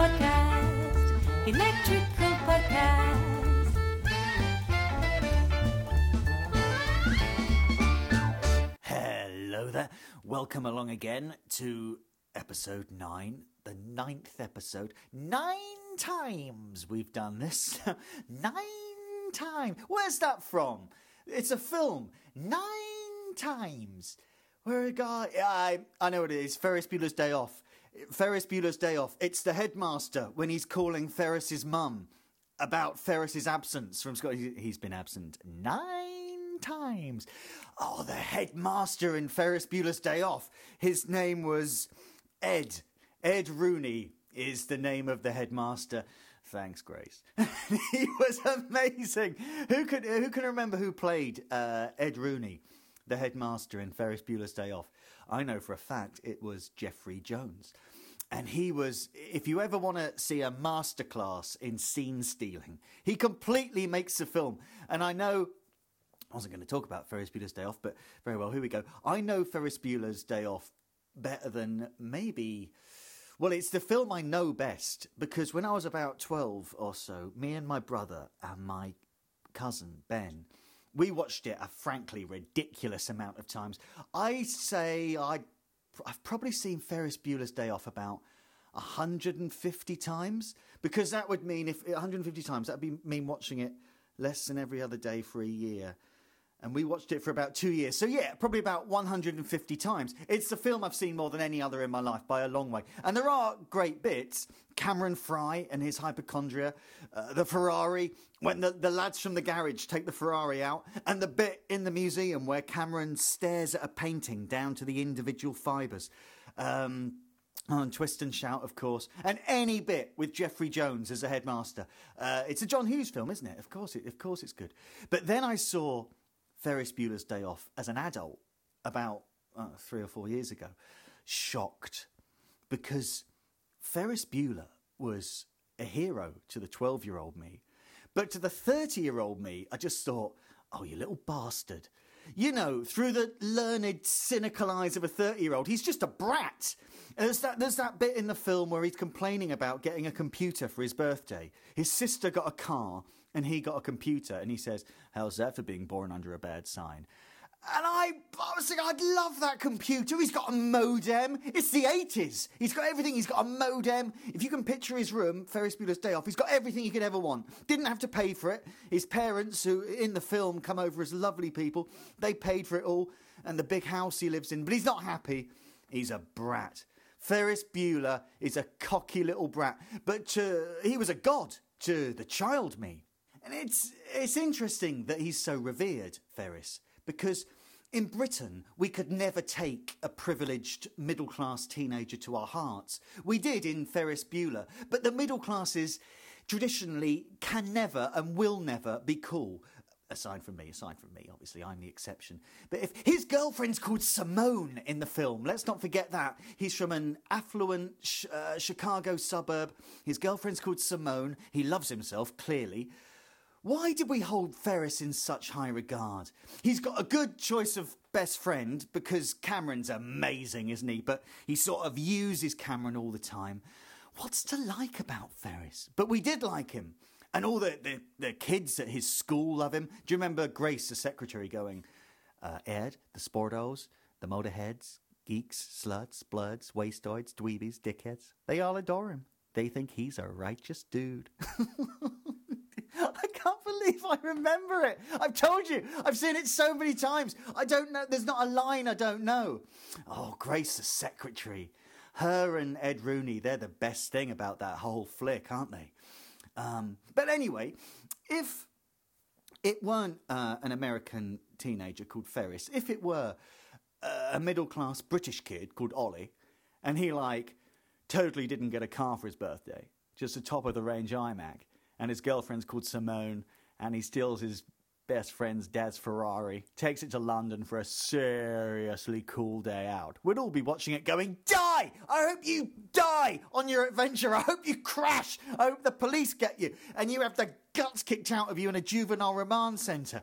podcast, electrical podcast. Hello there. Welcome along again to episode nine, the ninth episode. Nine times we've done this. nine times. Where's that from? It's a film. Nine times. Where a guy, I, I know what it is. Ferris Bueller's Day Off. Ferris Bueller's Day Off. It's the headmaster when he's calling Ferris's mum about Ferris's absence from school. He's been absent nine times. Oh, the headmaster in Ferris Bueller's Day Off. His name was Ed. Ed Rooney is the name of the headmaster. Thanks, Grace. he was amazing. Who could who can remember who played uh, Ed Rooney, the headmaster in Ferris Bueller's Day Off? I know for a fact it was Jeffrey Jones. And he was, if you ever want to see a masterclass in scene stealing, he completely makes the film. And I know I wasn't going to talk about Ferris Bueller's Day Off, but very well, here we go. I know Ferris Bueller's Day Off better than maybe. Well, it's the film I know best because when I was about 12 or so, me and my brother and my cousin Ben, we watched it a frankly ridiculous amount of times. I say i I've probably seen Ferris Bueller's Day Off about 150 times because that would mean if 150 times that would be mean watching it less than every other day for a year and we watched it for about two years. So yeah, probably about 150 times. It's the film I've seen more than any other in my life by a long way. And there are great bits. Cameron Fry and his hypochondria, uh, the Ferrari, when the, the lads from the garage take the Ferrari out, and the bit in the museum where Cameron stares at a painting down to the individual fibres. Um, on Twist and Shout, of course, and any bit with Jeffrey Jones as a headmaster. Uh, it's a John Hughes film, isn't it? Of course, it, of course, it's good. But then I saw Ferris Bueller's Day Off as an adult about uh, three or four years ago, shocked because Ferris Bueller was a hero to the 12 year old me. But to the 30 year old me, I just thought, oh, you little bastard. You know, through the learned, cynical eyes of a 30 year old, he's just a brat. There's that, there's that bit in the film where he's complaining about getting a computer for his birthday. His sister got a car and he got a computer, and he says, How's that for being born under a bad sign? And I, I was thinking, I'd love that computer. He's got a modem. It's the 80s. He's got everything. He's got a modem. If you can picture his room, Ferris Bueller's Day Off, he's got everything he could ever want. Didn't have to pay for it. His parents, who in the film come over as lovely people, they paid for it all. And the big house he lives in. But he's not happy. He's a brat. Ferris Bueller is a cocky little brat. But to, he was a god to the child me. And it's, it's interesting that he's so revered, Ferris, because in Britain, we could never take a privileged middle class teenager to our hearts. We did in Ferris Bueller, but the middle classes traditionally can never and will never be cool. Aside from me, aside from me, obviously, I'm the exception. But if his girlfriend's called Simone in the film, let's not forget that. He's from an affluent sh- uh, Chicago suburb. His girlfriend's called Simone. He loves himself, clearly. Why did we hold Ferris in such high regard? He's got a good choice of best friend because Cameron's amazing, isn't he? But he sort of uses Cameron all the time. What's to like about Ferris? But we did like him. And all the, the, the kids at his school love him. Do you remember Grace, the secretary, going, uh, Ed, the sportos, the motorheads, geeks, sluts, bloods, wastoids, dweebies, dickheads, they all adore him. They think he's a righteous dude. I I remember it. I've told you, I've seen it so many times. I don't know, there's not a line I don't know. Oh, Grace, the secretary. Her and Ed Rooney, they're the best thing about that whole flick, aren't they? Um, but anyway, if it weren't uh, an American teenager called Ferris, if it were uh, a middle class British kid called Ollie, and he like totally didn't get a car for his birthday, just a top of the range iMac, and his girlfriend's called Simone, and he steals his best friend's dad's Ferrari, takes it to London for a seriously cool day out. We'd all be watching it going, Die! I hope you die on your adventure. I hope you crash. I hope the police get you and you have the guts kicked out of you in a juvenile remand centre.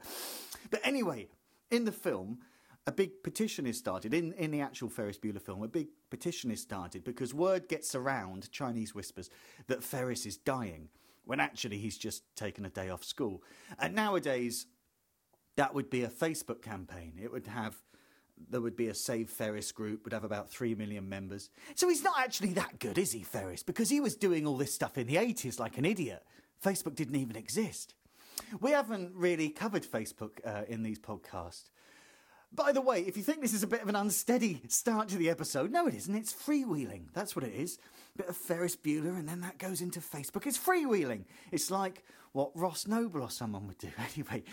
But anyway, in the film, a big petition is started. In, in the actual Ferris Bueller film, a big petition is started because word gets around, Chinese whispers, that Ferris is dying when actually he's just taken a day off school. And nowadays, that would be a Facebook campaign. It would have there would be a Save Ferris group, would have about 3 million members. So he's not actually that good, is he, Ferris? Because he was doing all this stuff in the 80s like an idiot. Facebook didn't even exist. We haven't really covered Facebook uh, in these podcasts. By the way, if you think this is a bit of an unsteady start to the episode, no, it isn't. It's freewheeling. That's what it is. Bit of Ferris Bueller, and then that goes into Facebook. It's freewheeling. It's like what Ross Noble or someone would do. Anyway,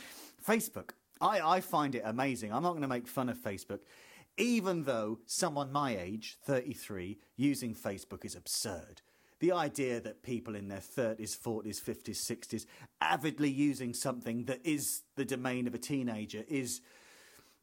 Facebook. I, I find it amazing. I'm not going to make fun of Facebook, even though someone my age, 33, using Facebook is absurd. The idea that people in their 30s, 40s, 50s, 60s avidly using something that is the domain of a teenager is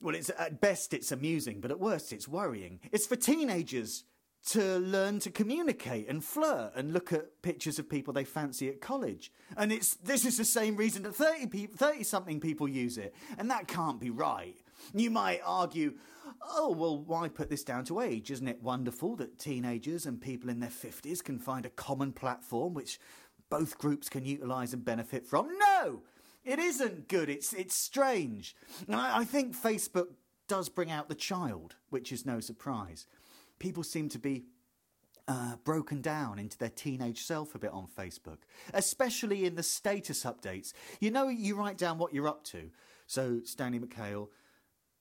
well, it's at best it's amusing, but at worst it's worrying. It's for teenagers to learn to communicate and flirt and look at pictures of people they fancy at college. And it's this is the same reason that 30 people 30 something people use it. And that can't be right. You might argue, oh, well, why put this down to age? Isn't it wonderful that teenagers and people in their 50s can find a common platform which both groups can utilize and benefit from? No! It isn't good. It's it's strange. And I, I think Facebook does bring out the child, which is no surprise. People seem to be uh, broken down into their teenage self a bit on Facebook, especially in the status updates. You know, you write down what you're up to. So, Stanley McHale,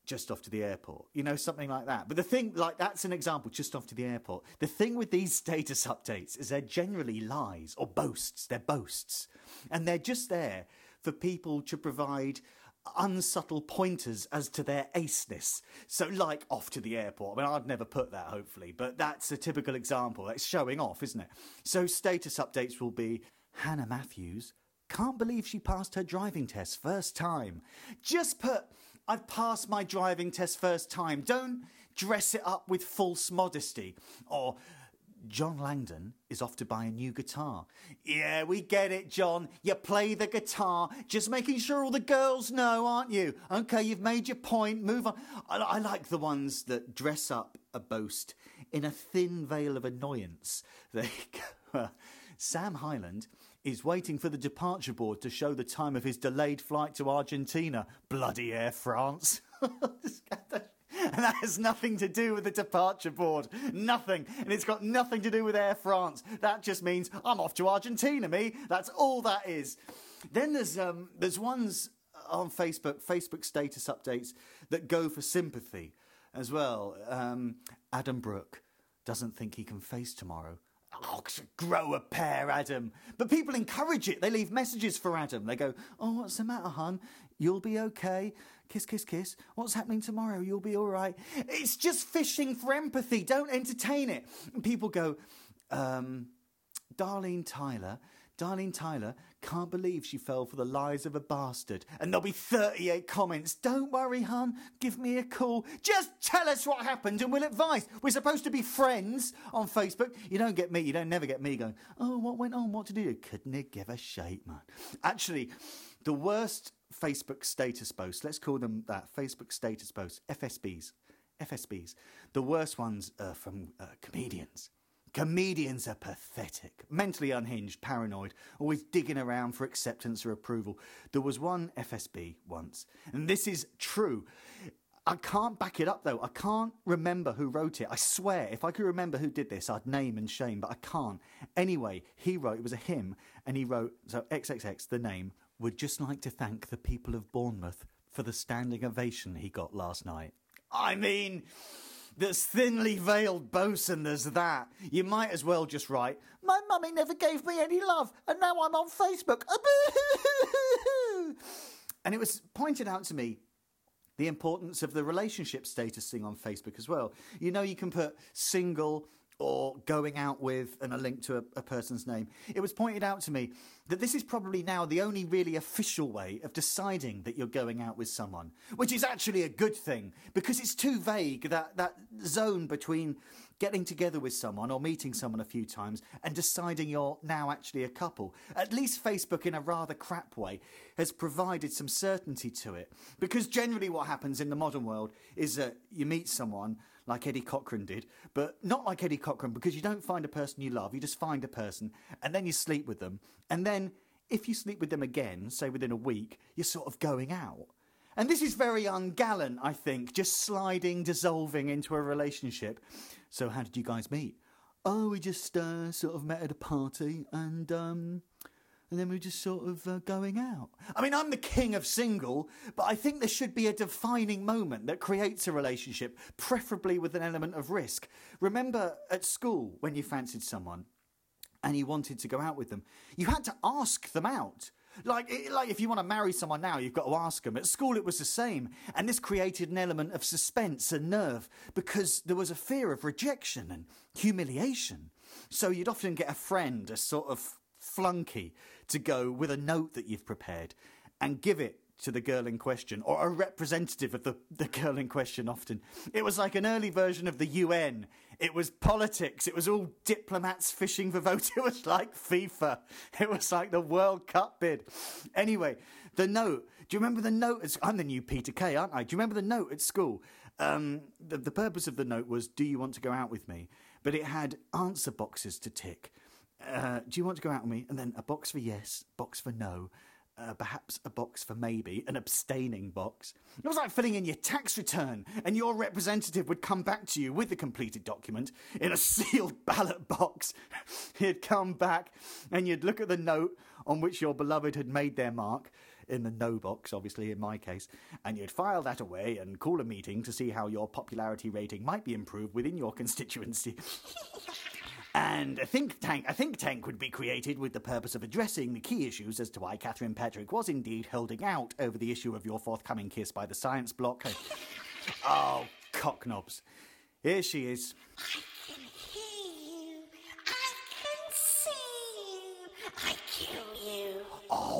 just off to the airport, you know, something like that. But the thing, like, that's an example, just off to the airport. The thing with these status updates is they're generally lies or boasts. They're boasts. And they're just there for people to provide unsubtle pointers as to their aceness. So, like off to the airport. I mean, I'd never put that, hopefully, but that's a typical example. It's showing off, isn't it? So, status updates will be Hannah Matthews can't believe she passed her driving test first time. Just put, I've passed my driving test first time. Don't dress it up with false modesty. Or, Jon Langdon is off to buy a new guitar. Yeah, we get it, John. You play the guitar, just making sure all the girls know, aren't you? Okay, you've made your point, move on. I, I like the ones that dress up a boast in a thin veil of annoyance. They go. Uh, Sam Hyland is waiting for the departure board to show the time of his delayed flight to Argentina. Bloody Air France. and that has nothing to do with the departure board. Nothing. And it's got nothing to do with Air France. That just means I'm off to Argentina, me. That's all that is. Then there's um, there's ones on Facebook, Facebook status updates that go for sympathy as well. Um, Adam Brooke doesn't think he can face tomorrow. Oh, grow a pair, Adam. But people encourage it. They leave messages for Adam. They go, Oh, what's the matter, hon? You'll be okay. Kiss, kiss, kiss. What's happening tomorrow? You'll be all right. It's just fishing for empathy. Don't entertain it. And people go, um, Darlene Tyler, Darlene Tyler can't believe she fell for the lies of a bastard. And there'll be 38 comments. Don't worry, hun. Give me a call. Just tell us what happened and we'll advise. We're supposed to be friends on Facebook. You don't get me. You don't never get me going, oh, what went on? What he do? Couldn't he give a shake, man? Actually, the worst Facebook status posts, let's call them that Facebook status posts, FSPs. FSPs. The worst ones are from uh, comedians. Comedians are pathetic, mentally unhinged, paranoid, always digging around for acceptance or approval. There was one FSP once, and this is true. I can't back it up though. I can't remember who wrote it. I swear, if I could remember who did this, I'd name and shame, but I can't. Anyway, he wrote, it was a hymn, and he wrote, so XXX, the name, would just like to thank the people of Bournemouth for the standing ovation he got last night. I mean, there's thinly veiled bosun, there's that. You might as well just write, My mummy never gave me any love, and now I'm on Facebook. and it was pointed out to me the importance of the relationship status thing on Facebook as well. You know, you can put single, or going out with and a link to a, a, person's name. It was pointed out to me that this is probably now the only really official way of deciding that you're going out with someone, which is actually a good thing because it's too vague that, that zone between getting together with someone or meeting someone a few times and deciding you're now actually a couple. At least Facebook, in a rather crap way, has provided some certainty to it. Because generally, what happens in the modern world is that you meet someone like Eddie Cochran did, but not like Eddie Cochran because you don't find a person you love, you just find a person and then you sleep with them. And then if you sleep with them again, say within a week, you're sort of going out. And this is very ungallant, I think, just sliding, dissolving into a relationship. So, how did you guys meet? Oh, we just uh, sort of met at a party and um, and then we were just sort of uh, going out. I mean, I'm the king of single, but I think there should be a defining moment that creates a relationship, preferably with an element of risk. Remember at school when you fancied someone and you wanted to go out with them, you had to ask them out. Like, like if you want to marry someone now, you've got to ask them. At school, it was the same, and this created an element of suspense and nerve because there was a fear of rejection and humiliation. So you'd often get a friend, a sort of flunky, to go with a note that you've prepared and give it to the girl in question or a representative of the, the girl in question often. It was like an early version of the UN. It was politics. It was all diplomats fishing for votes. It was like FIFA. It was like the World Cup bid. Anyway, the note. Do you remember the note? I'm the new Peter Kay, aren't I? Do you remember the note at school? Um, the, the purpose of the note was, Do you want to go out with me? But it had answer boxes to tick. Uh, do you want to go out with me? And then a box for yes, box for no, uh, perhaps a box for maybe, an abstaining box. It was like filling in your tax return, and your representative would come back to you with the completed document in a sealed ballot box. He'd come back, and you'd look at the note on which your beloved had made their mark. In the no box, obviously, in my case, and you'd file that away and call a meeting to see how your popularity rating might be improved within your constituency. And a think tank, a think tank would be created with the purpose of addressing the key issues as to why Catherine Patrick was indeed holding out over the issue of your forthcoming kiss by the science block. oh, cocknobs. Here she is.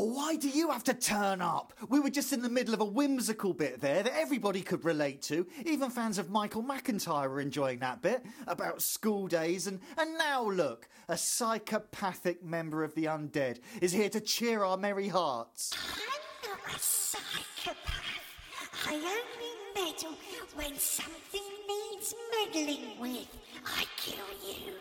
Oh, why do you have to turn up? We were just in the middle of a whimsical bit there that everybody could relate to. Even fans of Michael McIntyre were enjoying that bit about school days. And, and now look, a psychopathic member of the undead is here to cheer our merry hearts. I'm not a psychopath. I only meddle when something needs meddling with. I kill you.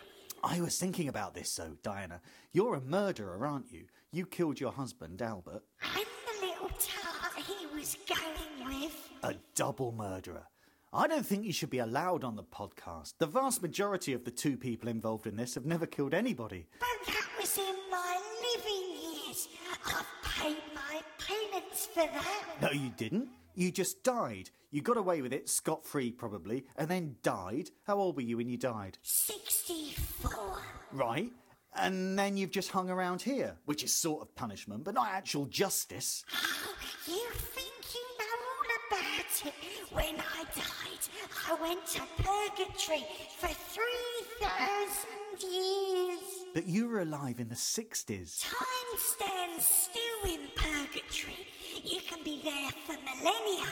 I was thinking about this though, Diana. You're a murderer, aren't you? You killed your husband, Albert. I'm the little tart he was going with. A double murderer. I don't think you should be allowed on the podcast. The vast majority of the two people involved in this have never killed anybody. But that was in my living years. I've paid my penance for that. No, you didn't. You just died. You got away with it, scot free probably, and then died. How old were you when you died? 64. Right. And then you've just hung around here, which is sort of punishment, but not actual justice. Oh, you think you know all about it? When I died, I went to purgatory for 3,000 years. But you were alive in the 60s. Time stands still in purgatory. You can be there for millennia.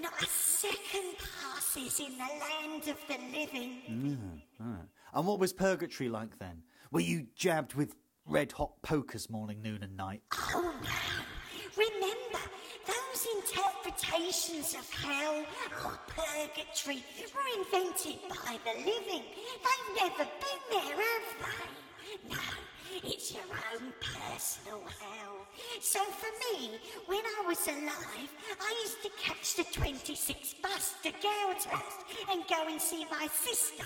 Not a second passes in the land of the living. Ah, right. And what was purgatory like then? Were you jabbed with red hot pokers morning, noon, and night? Oh! Remember, those interpretations of hell or purgatory were invented by the living. They've never been there, have they? No, it's your own personal hell. So for me, when I was alive, I used to catch the 26 bus to Goudhurst and go and see my sister.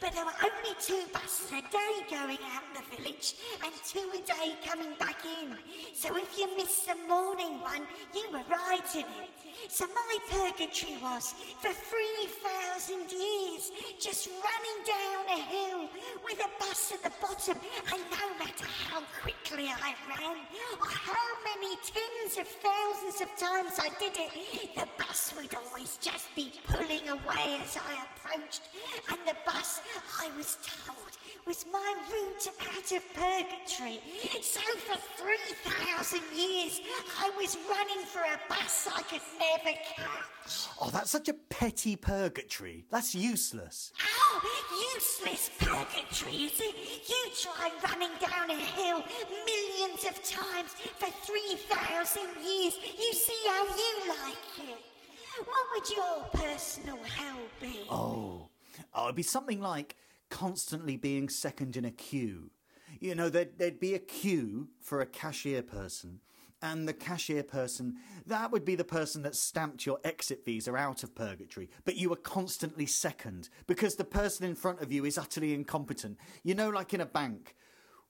But there were only two buses a day going out of the village and two a day coming back in. So if you missed the morning one, you were riding it. So my purgatory was, for 3,000 years, just running down a hill with a bus at the bottom. And no matter how quickly I ran, or how many tens of thousands of times I did it, the bus would always just be pulling away as I approached. And the bus, I was told, was my route out of purgatory. So for 3,000 years, I was running for a bus I could never catch. Oh, that's such a petty purgatory. That's useless. Oh, useless purgatory, is it? You try running down a hill millions of times for 3,000 years. You see how you like it. What would your personal hell be? Oh, oh it'd be something like constantly being second in a queue. You know, there'd, there'd be a queue for a cashier person, and the cashier person, that would be the person that stamped your exit visa out of purgatory, but you were constantly second because the person in front of you is utterly incompetent. You know, like in a bank,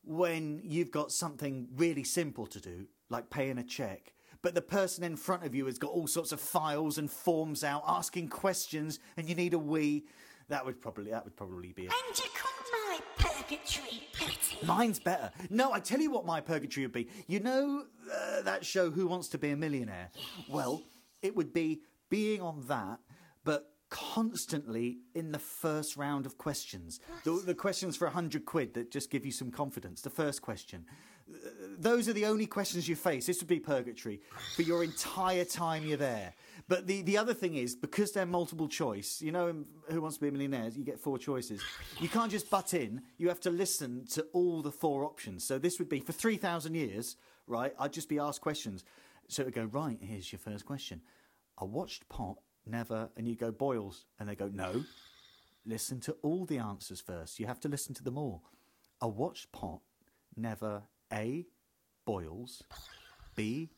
when you've got something really simple to do, like paying a check, but the person in front of you has got all sorts of files and forms out asking questions and you need a wee. That would probably that would probably be it. And you call my purgatory petty. Mine's better. No, I tell you what my purgatory would be. You know uh, that show Who Wants to Be a Millionaire? Well, it would be being on that, but constantly in the first round of questions. The, the questions for a hundred quid that just give you some confidence. The first question. Uh, Those are the only questions you face. This would be purgatory for your entire time you're there. But the, the other thing is, because they're multiple choice, you know, Who Wants to Be a Millionaire, you get four choices. You can't just butt in, you have to listen to all the four options. So this would be for 3,000 years, right? I'd just be asked questions. So it would go, right, here's your first question. I watched Pot, never, and you go, boils. And they go, no. Listen to all the answers first. You have to listen to them all. I watched Pot, never, A, boils, B.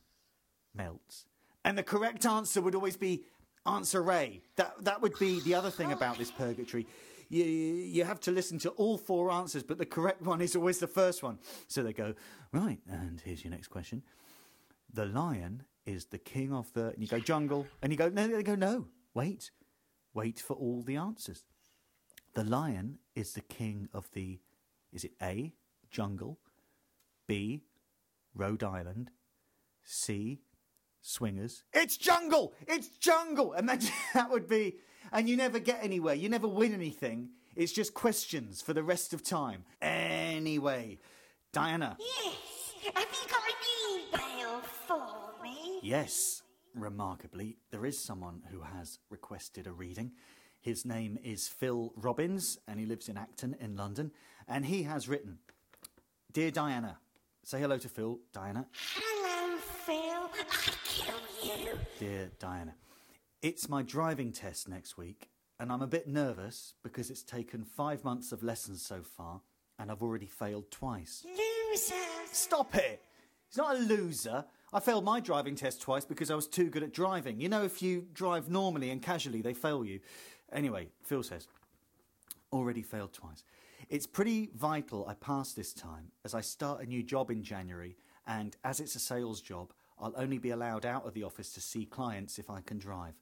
And the correct answer would always be answer A. That, that would be the other thing about this purgatory. You, you have to listen to all four answers, but the correct one is always the first one. So they go, right, and here's your next question. The lion is the king of the. And you go, jungle. And you go, no, they go, no, wait. Wait for all the answers. The lion is the king of the. Is it A, jungle, B, Rhode Island, C, swingers. It's jungle! It's jungle! And that, that would be. And you never get anywhere. You never win anything. It's just questions for the rest of time. Anyway, Diana. Yes. Have you got an email for me? Yes, remarkably, there is someone who has requested a reading. His name is Phil Robbins, and he lives in Acton in London. And he has written Dear Diana, say hello to Phil, Diana. Hello, Phil. I kill you. Dear Diana, it's my driving test next week, and I'm a bit nervous because it's taken five months of lessons so far, and I've already failed twice. Loser. Stop it! He's not a loser. I failed my driving test twice because I was too good at driving. You know, if you drive normally and casually, they fail you. Anyway, Phil says, already failed twice. It's pretty vital I pass this time as I start a new job in January, and as it's a sales job, I'll only be allowed out of the office to see clients if I can drive.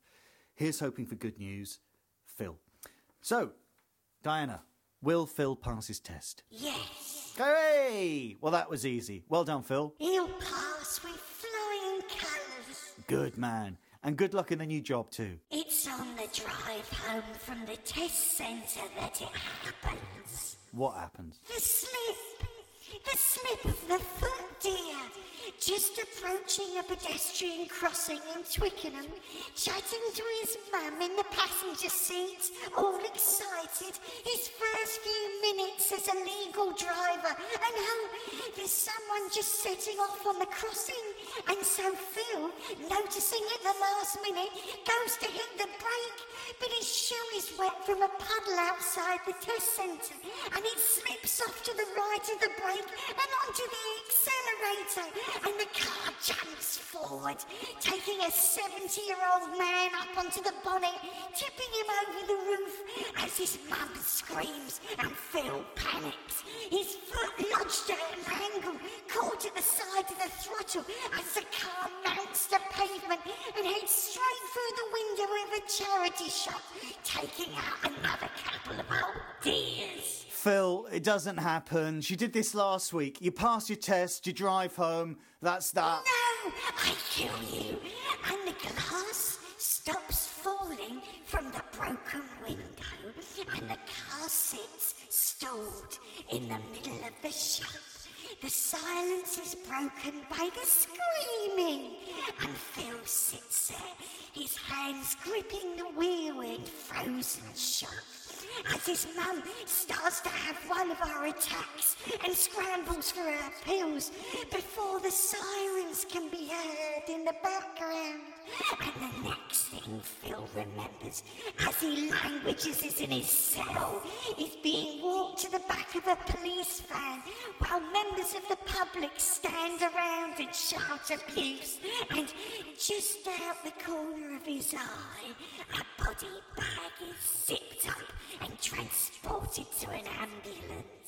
Here's hoping for good news, Phil. So, Diana, will Phil pass his test? Yes. Hooray! Well, that was easy. Well done, Phil. He'll pass with flying colours. Good man. And good luck in the new job, too. It's on the drive home from the test centre that it happens. What happens? The slip. The slip of the foot, dear. Just approaching a pedestrian crossing in Twickenham, chatting to his mum in the passenger seat, all excited. His first few minutes as a legal driver, and oh, there's someone just setting off on the crossing. And so Phil, noticing at the last minute, goes to hit the brake, but his shoe is wet from a puddle outside the test centre, and it slips off to the right of the brake and onto the accelerator, and the car jumps forward, taking a 70-year-old man up onto the bonnet, tipping him over the roof as his mum screams and Phil panics. His foot lodged at an angle, caught at the side of the throttle as the car mounts the pavement and heads straight through the window of a charity shop, taking out another couple of old dears. Phil, it doesn't happen. She did this last week. You pass your test, you drive home. That's that. No, I kill you. And the glass stops falling from the broken window, and the car sits stalled in the middle of the shop. The silence is broken by the screaming, and Phil sits there, his hands gripping the wheel in frozen shock. As his mum starts to have one of our attacks and scrambles for her pills before the sirens can be heard. heard in the background. And the next thing Phil remembers, as he languages is in his cell, is being walked to the back of a police van while members of the public stand around and shout abuse. And just out the corner of his eye, a body bag is zipped up and transported to an ambulance.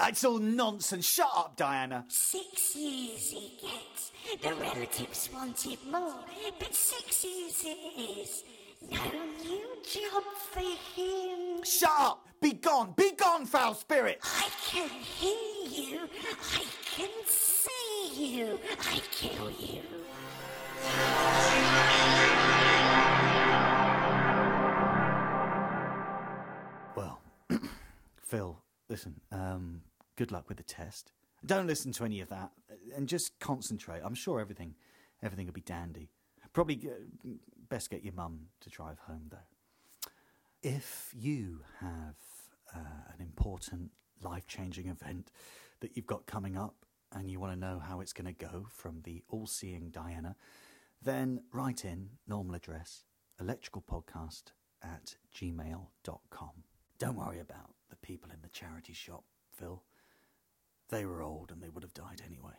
It's all nonsense. Shut up, Diana. Six years he gets. The relatives wanted more, but six years it is. No new job for him. Shut up! Be gone! Be gone, foul spirit! I can hear you. I can see you. I kill you. Listen, um, good luck with the test. Don't listen to any of that and just concentrate. I'm sure everything everything will be dandy. Probably uh, best get your mum to drive home, though. If you have uh, an important life changing event that you've got coming up and you want to know how it's going to go from the all seeing Diana, then write in normal address electricalpodcast at gmail.com. Don't worry about the people in the charity shop, Phil. They were old and they would have died anyway.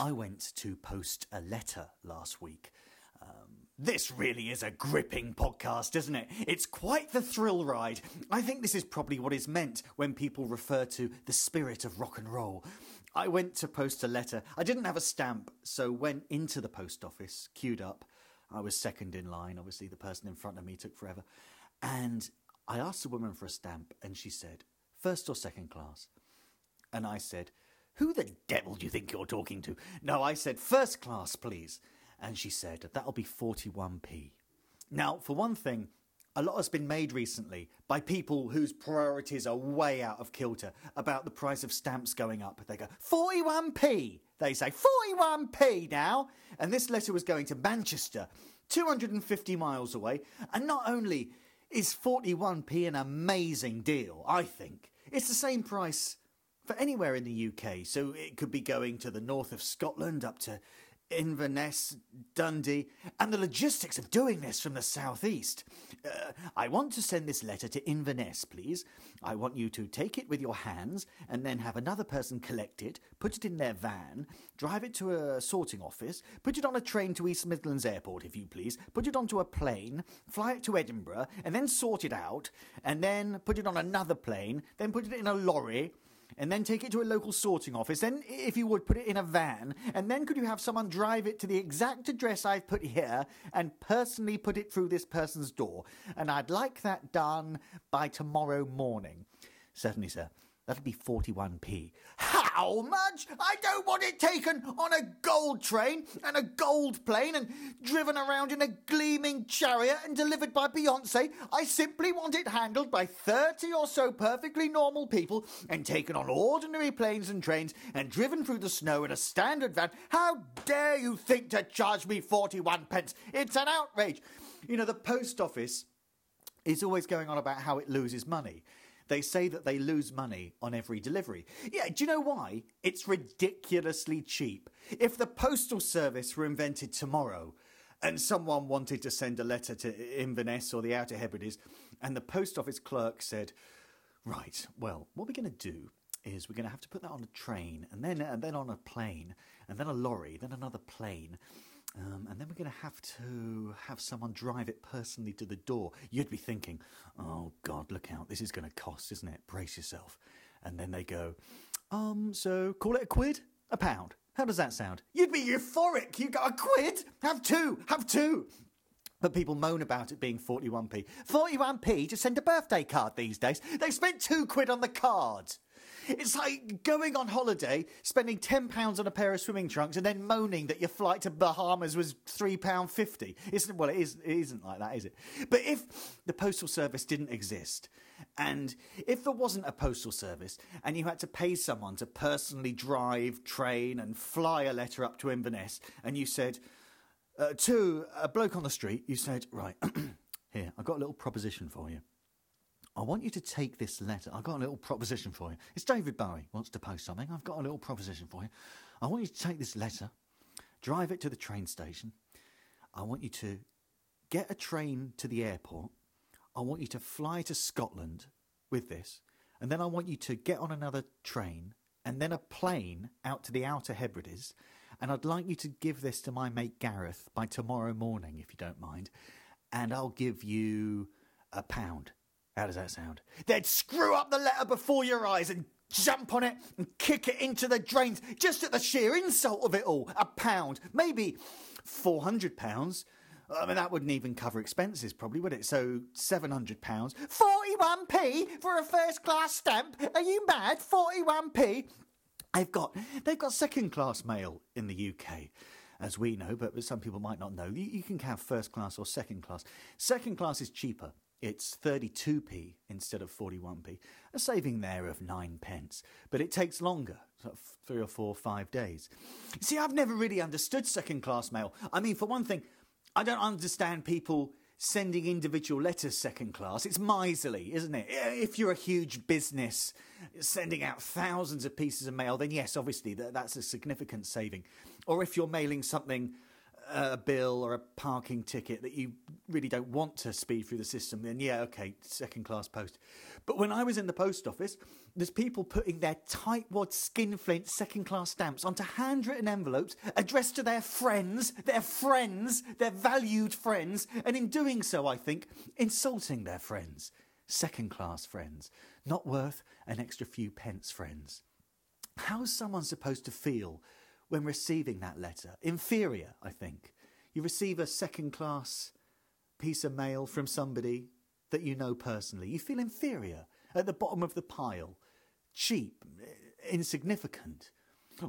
I went to post a letter last week. Um, this really is a gripping podcast, isn't it? It's quite the thrill ride. I think this is probably what is meant when people refer to the spirit of rock and roll. I went to post a letter. I didn't have a stamp, so went into the post office, queued up. I was second in line. Obviously, the person in front of me took forever. And I asked the woman for a stamp, and she said, first or second class? And I said, Who the devil do you think you're talking to? No, I said, First class, please. And she said, That'll be 41p. Now, for one thing, a lot has been made recently by people whose priorities are way out of kilter about the price of stamps going up. They go, 41p! They say, 41p now! And this letter was going to Manchester, 250 miles away. And not only is 41p an amazing deal, I think, it's the same price for anywhere in the UK. So it could be going to the north of Scotland up to Inverness, Dundee, and the logistics of doing this from the southeast. Uh, I want to send this letter to Inverness, please. I want you to take it with your hands and then have another person collect it, put it in their van, drive it to a sorting office, put it on a train to East Midlands Airport, if you please, put it onto a plane, fly it to Edinburgh, and then sort it out, and then put it on another plane, then put it in a lorry and then take it to a local sorting office. Then, if you would, put it in a van. And then, could you have someone drive it to the exact address I've put here and personally put it through this person's door? And I'd like that done by tomorrow morning. Certainly, sir. That'll be 41p. How much? I don't want it taken on a gold train and a gold plane and driven around in a gleaming chariot and delivered by Beyonce. I simply want it handled by 30 or so perfectly normal people and taken on ordinary planes and trains and driven through the snow in a standard van. How dare you think to charge me 41 pence? It's an outrage. You know, the post office is always going on about how it loses money. They say that they lose money on every delivery. Yeah, do you know why? It's ridiculously cheap. If the postal service were invented tomorrow and someone wanted to send a letter to Inverness or the Outer Hebrides, and the post office clerk said, Right, well, what we're going to do is we're going to have to put that on a train, and then and then on a plane, and then a lorry, then another plane. Um, and then we're going to have to have someone drive it personally to the door. You'd be thinking, oh, God, look out. This is going to cost, isn't it? Brace yourself. And then they go, um, so call it a quid? A pound? How does that sound? You'd be euphoric. You got a quid? Have two. Have two. But people moan about it being 41p. 41p to send a birthday card these days. They spent two quid on the card. It's like going on holiday, spending £10 on a pair of swimming trunks, and then moaning that your flight to Bahamas was £3.50. Isn't, well, it, is, it isn't like that, is it? But if the Postal Service didn't exist, and if there wasn't a postal service and you had to pay someone to personally drive, train, and fly a letter up to Inverness, and you said uh, to a bloke on the street, you said, Right, here, I've got a little proposition for you. I want you to take this letter. I've got a little proposition for you. It's David Bowie wants to post something. I've got a little proposition for you. I want you to take this letter, drive it to the train station. I want you to get a train to the airport. I want you to fly to Scotland with this. And then I want you to get on another train and then a plane out to the Outer Hebrides. And I'd like you to give this to my mate Gareth by tomorrow morning, if you don't mind. And I'll give you a pound. How does that sound? They'd screw up the letter before your eyes and jump on it and kick it into the drains just at the sheer insult of it all. A pound, maybe four hundred pounds. I mean, that wouldn't even cover expenses, probably, would it? So, £700. 41p for a first class stamp? Are you mad? 41p? They've got, they've got second class mail in the UK, as we know, but some people might not know. You, you can have first class or second class. Second class is cheaper. It's 32p instead of 41p, a saving there of nine pence. But it takes longer, sort of three or four, five days. See, I've never really understood second class mail. I mean, for one thing, I don't understand people sending individual letters second class. It's miserly, isn't it? If you're a huge business sending out thousands of pieces of mail, then yes, obviously that's a significant saving. Or if you're mailing something a bill or a parking ticket that you really don't want to speed through the system, then yeah, okay, second class post. But when I was in the post office, there's people putting their tightwad skinflint second class stamps onto handwritten envelopes addressed to their friends, their friends, their valued friends, and in doing so, I think, insulting their friends. Second class friends, not worth an extra few pence friends. How's someone supposed to feel when receiving that letter. Inferior, I think. You receive a second class piece of mail from somebody that you know personally. You feel inferior, at the bottom of the pile, cheap, insignificant.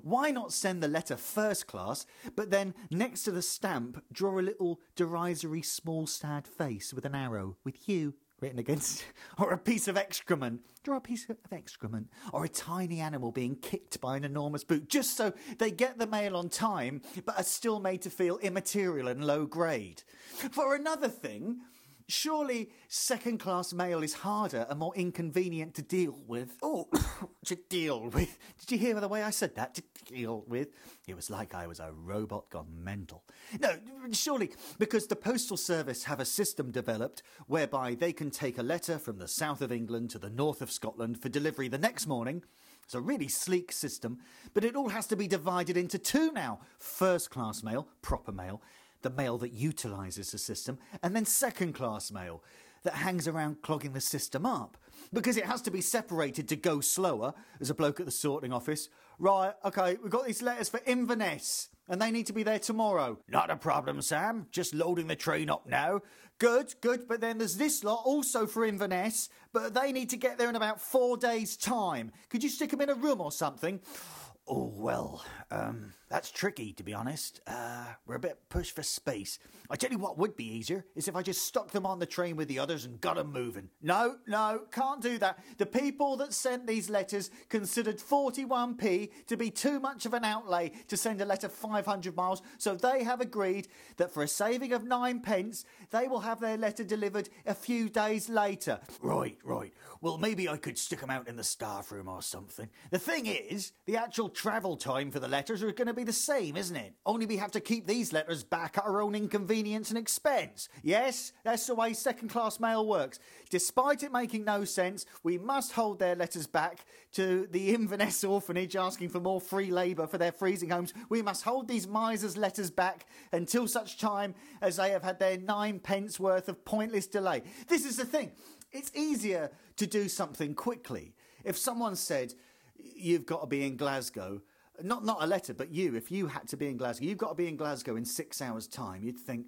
Why not send the letter first class, but then next to the stamp draw a little derisory small sad face with an arrow with you written against, or a piece of excrement. Draw a piece of excrement, or a tiny animal being kicked by an enormous boot, just so they get the mail on time, but are still made to feel immaterial and low grade. For another thing, Surely second class mail is harder and more inconvenient to deal with. Oh, to deal with. Did you hear the way I said that? To deal with. It was like I was a robot gone mental. No, surely because the Postal Service have a system developed whereby they can take a letter from the south of England to the north of Scotland for delivery the next morning. It's a really sleek system, but it all has to be divided into two now first class mail, proper mail, the mail that utilises the system, and then second class mail that hangs around clogging the system up. Because it has to be separated to go slower, as a bloke at the sorting office. Right, okay, we've got these letters for Inverness, and they need to be there tomorrow. Not a problem, Sam. Just loading the train up now. Good, good, but then there's this lot also for Inverness, but they need to get there in about four days' time. Could you stick them in a room or something? Oh, well, um, that's tricky, to be honest. Uh, we're a bit pushed for space. I tell you what would be easier is if I just stuck them on the train with the others and got them moving. No, no, can't do that. The people that sent these letters considered 41p to be too much of an outlay to send a letter 500 miles, so they have agreed that for a saving of nine pence, they will have their letter delivered a few days later. Right, right. Well, maybe I could stick them out in the staff room or something. The thing is, the actual travel time for the letters are going to be the same, isn't it? Only we have to keep these letters back at our own inconvenience and expense. Yes, that's the way second class mail works. Despite it making no sense, we must hold their letters back to the Inverness orphanage asking for more free labour for their freezing homes. We must hold these misers' letters back until such time as they have had their nine pence worth of pointless delay. This is the thing. It's easier to do something quickly. If someone said, you've got to be in Glasgow, not, not a letter, but you, if you had to be in Glasgow, you've got to be in Glasgow in six hours' time, you'd think,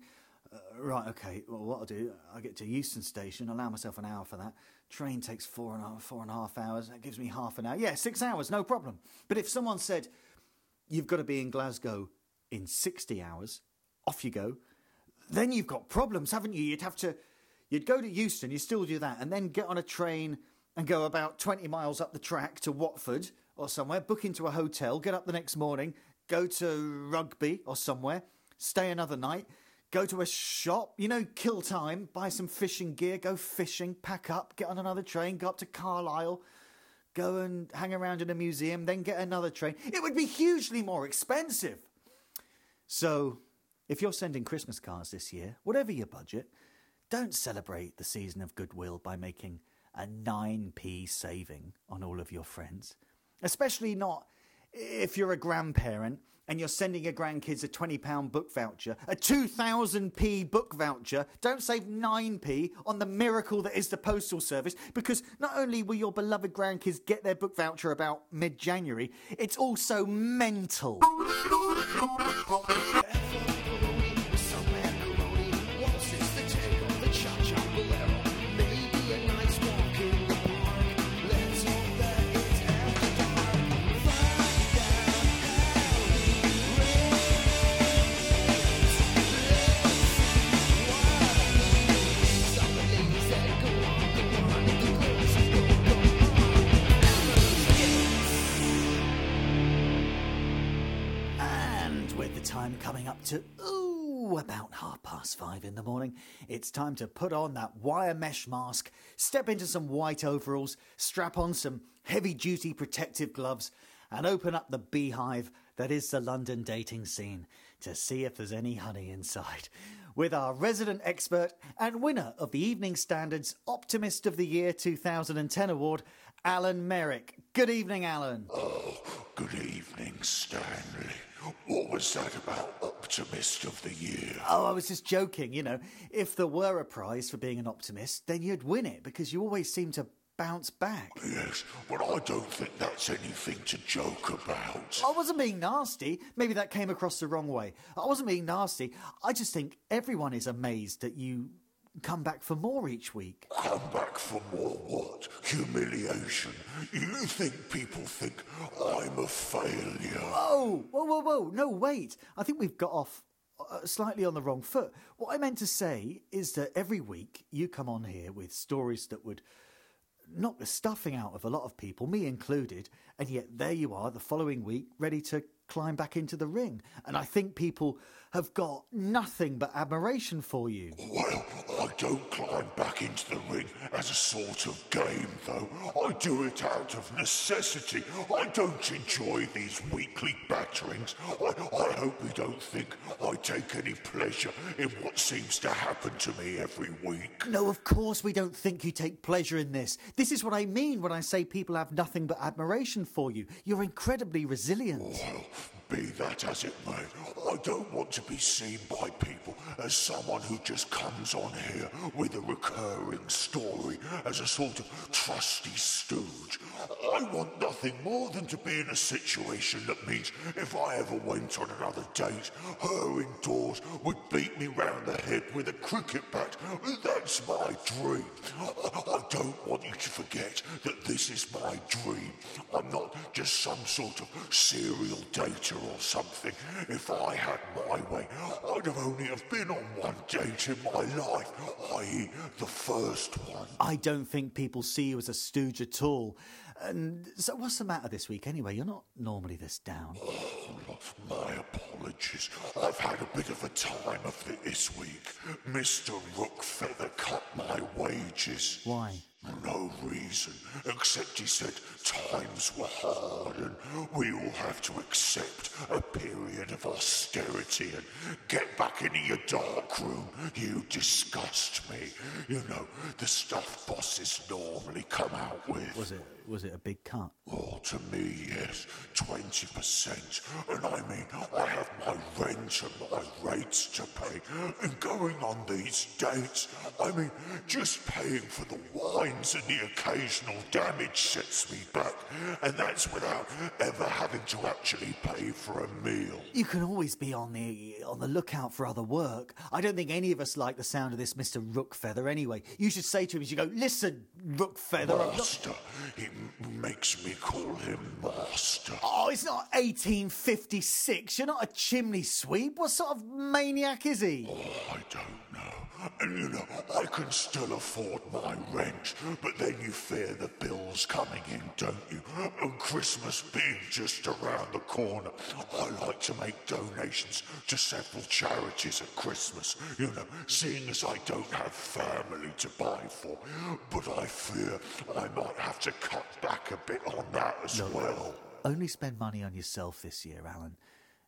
uh, right, okay, well, what I'll do, I get to Euston Station, allow myself an hour for that. Train takes four and four and a half hours, that gives me half an hour. Yeah, six hours, no problem. But if someone said, you've got to be in Glasgow in 60 hours, off you go, then you've got problems, haven't you? You'd have to You'd go to Euston, you still do that, and then get on a train and go about 20 miles up the track to Watford or somewhere, book into a hotel, get up the next morning, go to Rugby or somewhere, stay another night, go to a shop, you know, kill time, buy some fishing gear, go fishing, pack up, get on another train, go up to Carlisle, go and hang around in a museum, then get another train. It would be hugely more expensive. So, if you're sending Christmas cards this year, whatever your budget, don't celebrate the season of goodwill by making a 9p saving on all of your friends. Especially not if you're a grandparent and you're sending your grandkids a £20 book voucher, a 2000p book voucher, don't save 9p on the miracle that is the Postal Service because not only will your beloved grandkids get their book voucher about mid January, it's also mental. To, ooh, about half past five in the morning, it's time to put on that wire mesh mask, step into some white overalls, strap on some heavy duty protective gloves, and open up the beehive that is the London dating scene to see if there's any honey inside. With our resident expert and winner of the Evening Standard's Optimist of the Year 2010 award, Alan Merrick. Good evening, Alan. Oh, good evening, Stanley. What was that about Optimist of the Year? Oh, I was just joking. You know, if there were a prize for being an optimist, then you'd win it because you always seem to bounce back. Yes, but I don't think that's anything to joke about. I wasn't being nasty. Maybe that came across the wrong way. I wasn't being nasty. I just think everyone is amazed that you come back for more each week. Come back for more what? Humiliation. You think people think I'm a failure? Oh, whoa, whoa, whoa. No, wait. I think we've got off uh, slightly on the wrong foot. What I meant to say is that every week you come on here with stories that would knock the stuffing out of a lot of people, me included, and yet there you are the following week ready to climb back into the ring. And I think people have got nothing but admiration for you. Well, I don't climb back into the ring as a sort of game, though. I do it out of necessity. I don't enjoy these weekly batterings. I, I hope you don't think I take any pleasure in what seems to happen to me every week. No, of course we don't think you take pleasure in this. This is what I mean when I say people have nothing but admiration for you. You're incredibly resilient. Well, be that as it may, I don't want to be seen by people as someone who just comes on here with a recurring story as a sort of trusty stooge. I want nothing more than to be in a situation that means if I ever went on another date, her indoors would beat me round the head with a cricket bat. That's my dream. I don't want you to forget that this is my dream. I'm not just some sort of serial dater or something. If I had my way, I'd have only have been on one date in my life, i.e. the first one. I don't think people see you as a stooge at all. And so, what's the matter this week anyway? You're not normally this down. Oh, my apologies. I've had a bit of a time of it this week. Mr. Rookfeather cut my wages. Why? No reason, except he said times were hard and we all have to accept a period of austerity and get back into your dark room. You disgust me. You know, the stuff bosses normally come out with. Was it was it a big cut? Oh, to me, yes, 20%. And I mean, I have my rent and my rates to pay. And going on these dates, I mean, just paying for the wines and the occasional damage sets me back. And that's without ever having to actually pay for a meal. You can always be on the on the lookout for other work. I don't think any of us like the sound of this Mr. Rookfeather anyway. You should say to him, as you go, listen, Rookfeather. Master. M- makes me call him Master. Oh, it's not 1856. You're not a chimney sweep. What sort of maniac is he? Oh, I don't know. And you know, I can still afford my rent, but then you fear the bills coming in, don't you? And Christmas being just around the corner, I like to make donations to several charities at Christmas, you know, seeing as I don't have family to buy for. But I fear I might have to cut back a bit on that as well. Only spend money on yourself this year, Alan.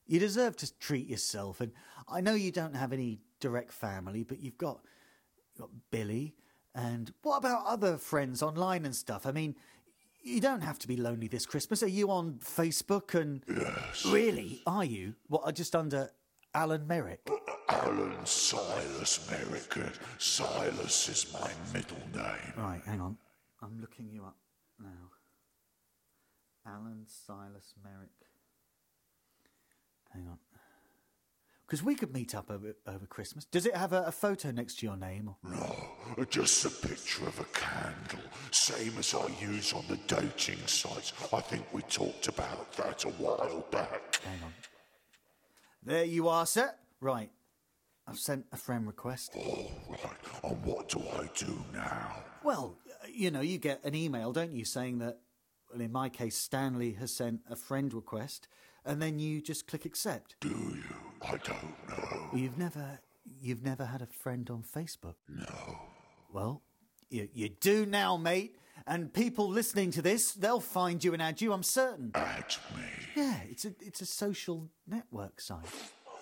You deserve to treat yourself, and I know you don't have any direct family, but you've got, you've got Billy, and what about other friends online and stuff? I mean, you don't have to be lonely this Christmas. Are you on Facebook and. Yes. Really? Are you? What, are just under Alan Merrick? Alan Silas Merrick. and Silas is my middle name. Right, hang on. I'm looking you up now. Alan Silas Merrick. Hang on. Because we could meet up over, over Christmas. Does it have a, a photo next to your name? Or? No, just a picture of a candle, same as I use on the dating sites. I think we talked about that a while back. Hang on. There you are, sir. Right. I've sent a friend request. All right, and what do I do now? Well, you know, you get an email, don't you, saying that, well, in my case, Stanley has sent a friend request, and then you just click accept. Do you? I don't know. You've never, you've never had a friend on Facebook. No. Well, you, you do now, mate. And people listening to this, they'll find you and add you. I'm certain. Add me. Yeah, it's a it's a social network site.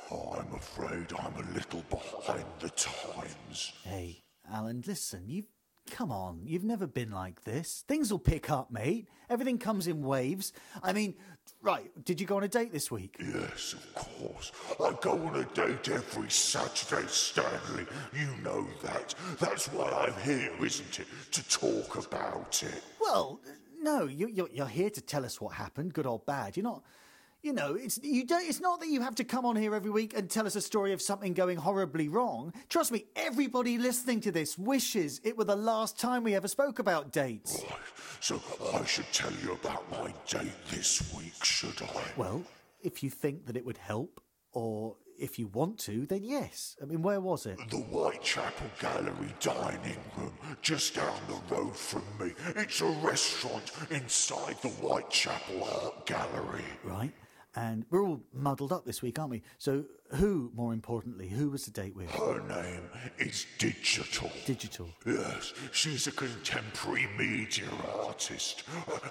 Oh, I'm afraid I'm a little behind the times. Hey, Alan, listen. You come on. You've never been like this. Things will pick up, mate. Everything comes in waves. I mean, right? Did you go on a date this week? Yes, of course. I go on a date every Saturday, Stanley. You know that. That's why I'm here, isn't it? To talk about it. Well, no. You, you're you're here to tell us what happened, good or bad. You're not. You know, it's you don't. It's not that you have to come on here every week and tell us a story of something going horribly wrong. Trust me, everybody listening to this wishes it were the last time we ever spoke about dates. Right, so I should tell you about my date this week, should I? Well, if you think that it would help, or if you want to, then yes. I mean, where was it? The Whitechapel Gallery dining room, just down the road from me. It's a restaurant inside the Whitechapel Art Gallery. Right. And we're all muddled up this week, aren't we? So, who, more importantly, who was the date with? Her name is Digital. Digital. Yes, she's a contemporary media artist,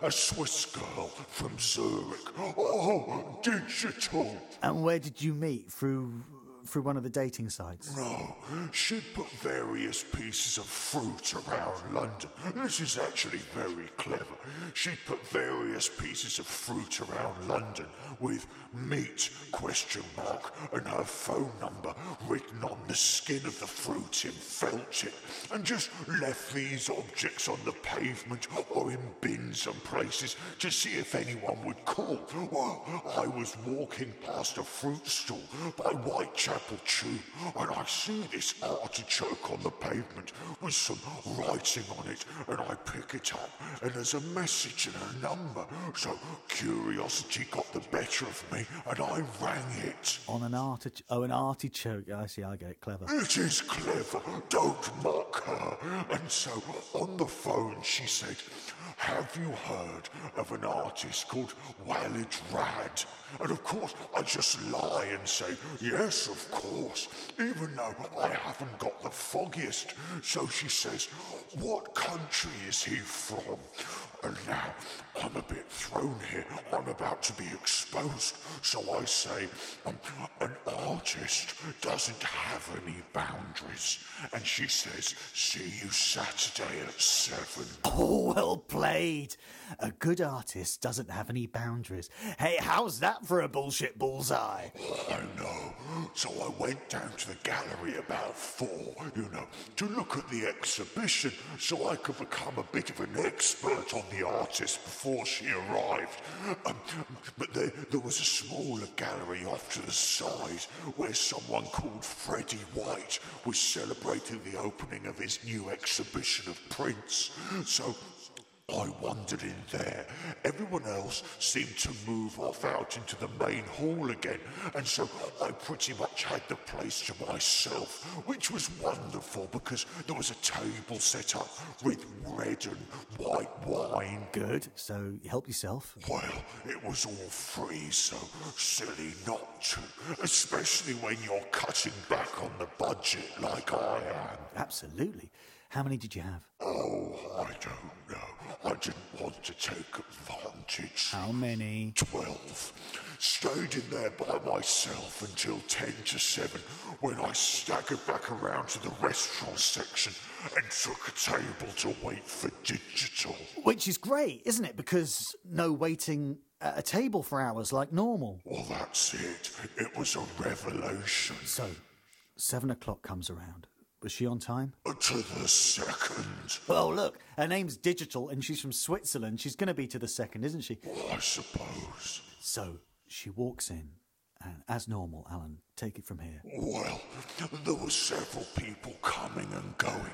a, a Swiss girl from Zurich. Oh, Digital. And where did you meet? Through through one of the dating sites? No, she'd put various pieces of fruit around London. This is actually very clever. She'd put various pieces of fruit around London with meat question mark and her phone number written on the skin of the fruit in felt tip and just left these objects on the pavement or in bins and places to see if anyone would call. Well, I was walking past a fruit stall by Whitechapel Tube and I see this artichoke on the pavement with some writing on it and I pick it up and there's a message and a number. So curiosity got the better of me and I rang it. On an artichoke. Oh, an artichoke. I see, I get it. Clever. It is clever. Don't mock her. And so on the phone she said, Have you heard of an artist called Walid Raad? And of course I just lie and say, Yes, of course, even though I haven't got the foggiest. So she says, What country is he from? And now I'm a bit thrown here. I'm about to be exposed. So I say, um, an artist doesn't have any boundaries. And she says, see you Saturday at seven. Oh, well played. A good artist doesn't have any boundaries. Hey, how's that for a bullshit bullseye? I know. So I went down to the gallery about four, you know, to look at the exhibition so I could become a bit of an expert on the artist before she arrived. Um, but there, there was a smaller gallery off to the side where someone called Freddie White was celebrating the opening of his new exhibition of prints. So I wandered in there. Everyone else seemed to move off out into the main hall again, and so I pretty much had the place to myself, which was wonderful because there was a table set up with red and white wine. Good. So help yourself. Well, it was all free, so silly not to, especially when you're cutting back on the budget like I am. Absolutely. How many did you have? Oh, I don't know. I didn't want to take advantage. How many? Twelve. Stayed in there by myself until ten to seven, when I staggered back around to the restaurant section and took a table to wait for digital. Which is great, isn't it? Because no waiting at a table for hours like normal. Well, that's it. It was a revelation. So, seven o'clock comes around. Was she on time? Oh, to the second, Well, look, her name's Digital and she's from Switzerland. She's going to be to the second, isn't she? I suppose. So, she walks in, and as normal, Alan, take it from here. Well, there were several people coming and going,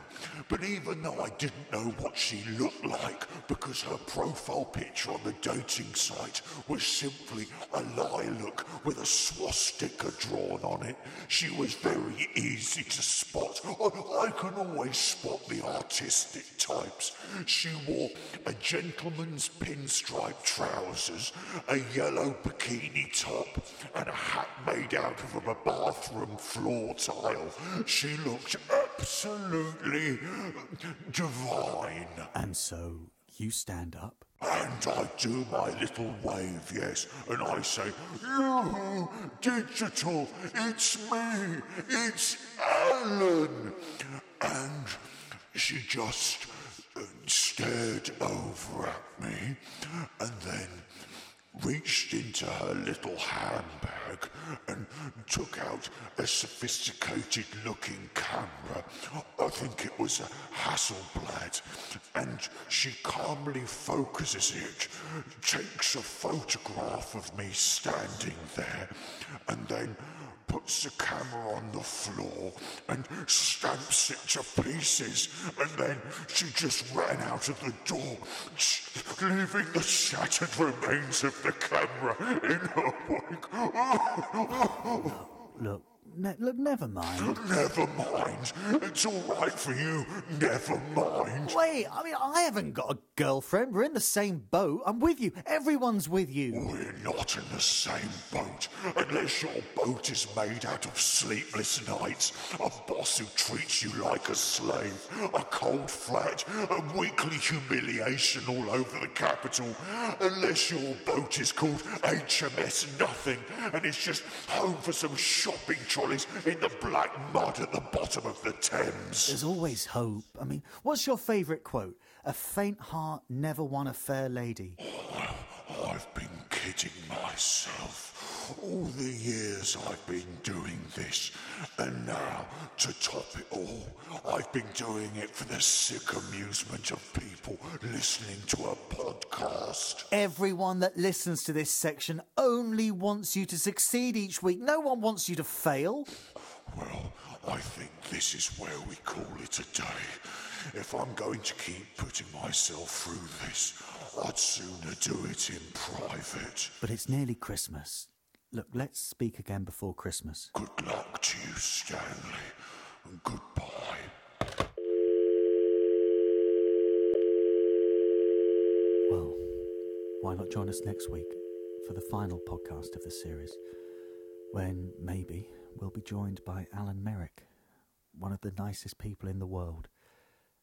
but even though I didn't know what she looked like because her profile picture on the dating site was simply a lilac with a swastika drawn on it, she was very easy to spot. I, I can always spot the artistic types. She wore a gentleman's pinstripe trousers, a yellow bikini top, and a hat made out of a bathroom floor tile. She looked absolutely divine. And so, you stand up. And I do my little wave, yes, and I say, You, digital, it's me, it's Alan. And she just uh, stared over at me and then reached into her little handbag and took out a sophisticated looking camera. I think it was a Hasselblad. And she calmly focuses it, takes a photograph of me standing there, and then puts the camera on the floor and stamps it to pieces. And then she just ran out of the door, leaving the shattered remains of the camera in her wake. Look, ne- look, never mind. Never mind. It's all right for you. Never mind. Wait, I mean, I haven't got a girlfriend. We're in the same boat. I'm with you. Everyone's with you. We're not in the same boat unless your boat is made out of sleepless nights, a boss who treats you like a slave, a cold flat, a weekly humiliation all over the capital, unless your boat is called HMS Nothing and it's just home for some shopping trolleys in the black mud at the bottom of the Thames. There's always hope. I mean, what's your favourite quote? A faint heart never won a fair lady. Oh, I've been kidding myself all the years I've been doing this, and now, to top it all, I've been doing it for the sick amusement of people listening to a podcast. Everyone that listens to this section only wants you to succeed each week. No one wants you to fail. Well, I think this is where we call it a day. If I'm going to keep putting myself through this, I'd sooner do it in private. But it's nearly Christmas. Look, let's speak again before Christmas. Good luck to you, Stanley, and goodbye. Well, why not join us next week for the final podcast of the series, when maybe we'll be joined by Alan Merrick, one of the nicest people in the world,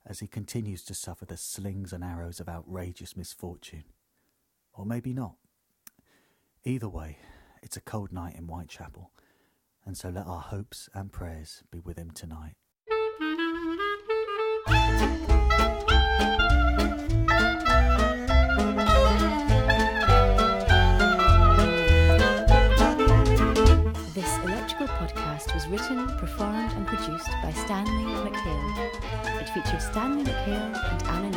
as he continues to suffer the slings and arrows of outrageous misfortune. Or maybe not. Either way, it's a cold night in Whitechapel, and so let our hopes and prayers be with him tonight. Podcast was written, performed, and produced by Stanley McHale. It featured Stanley McHale and Alan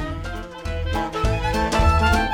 Lee.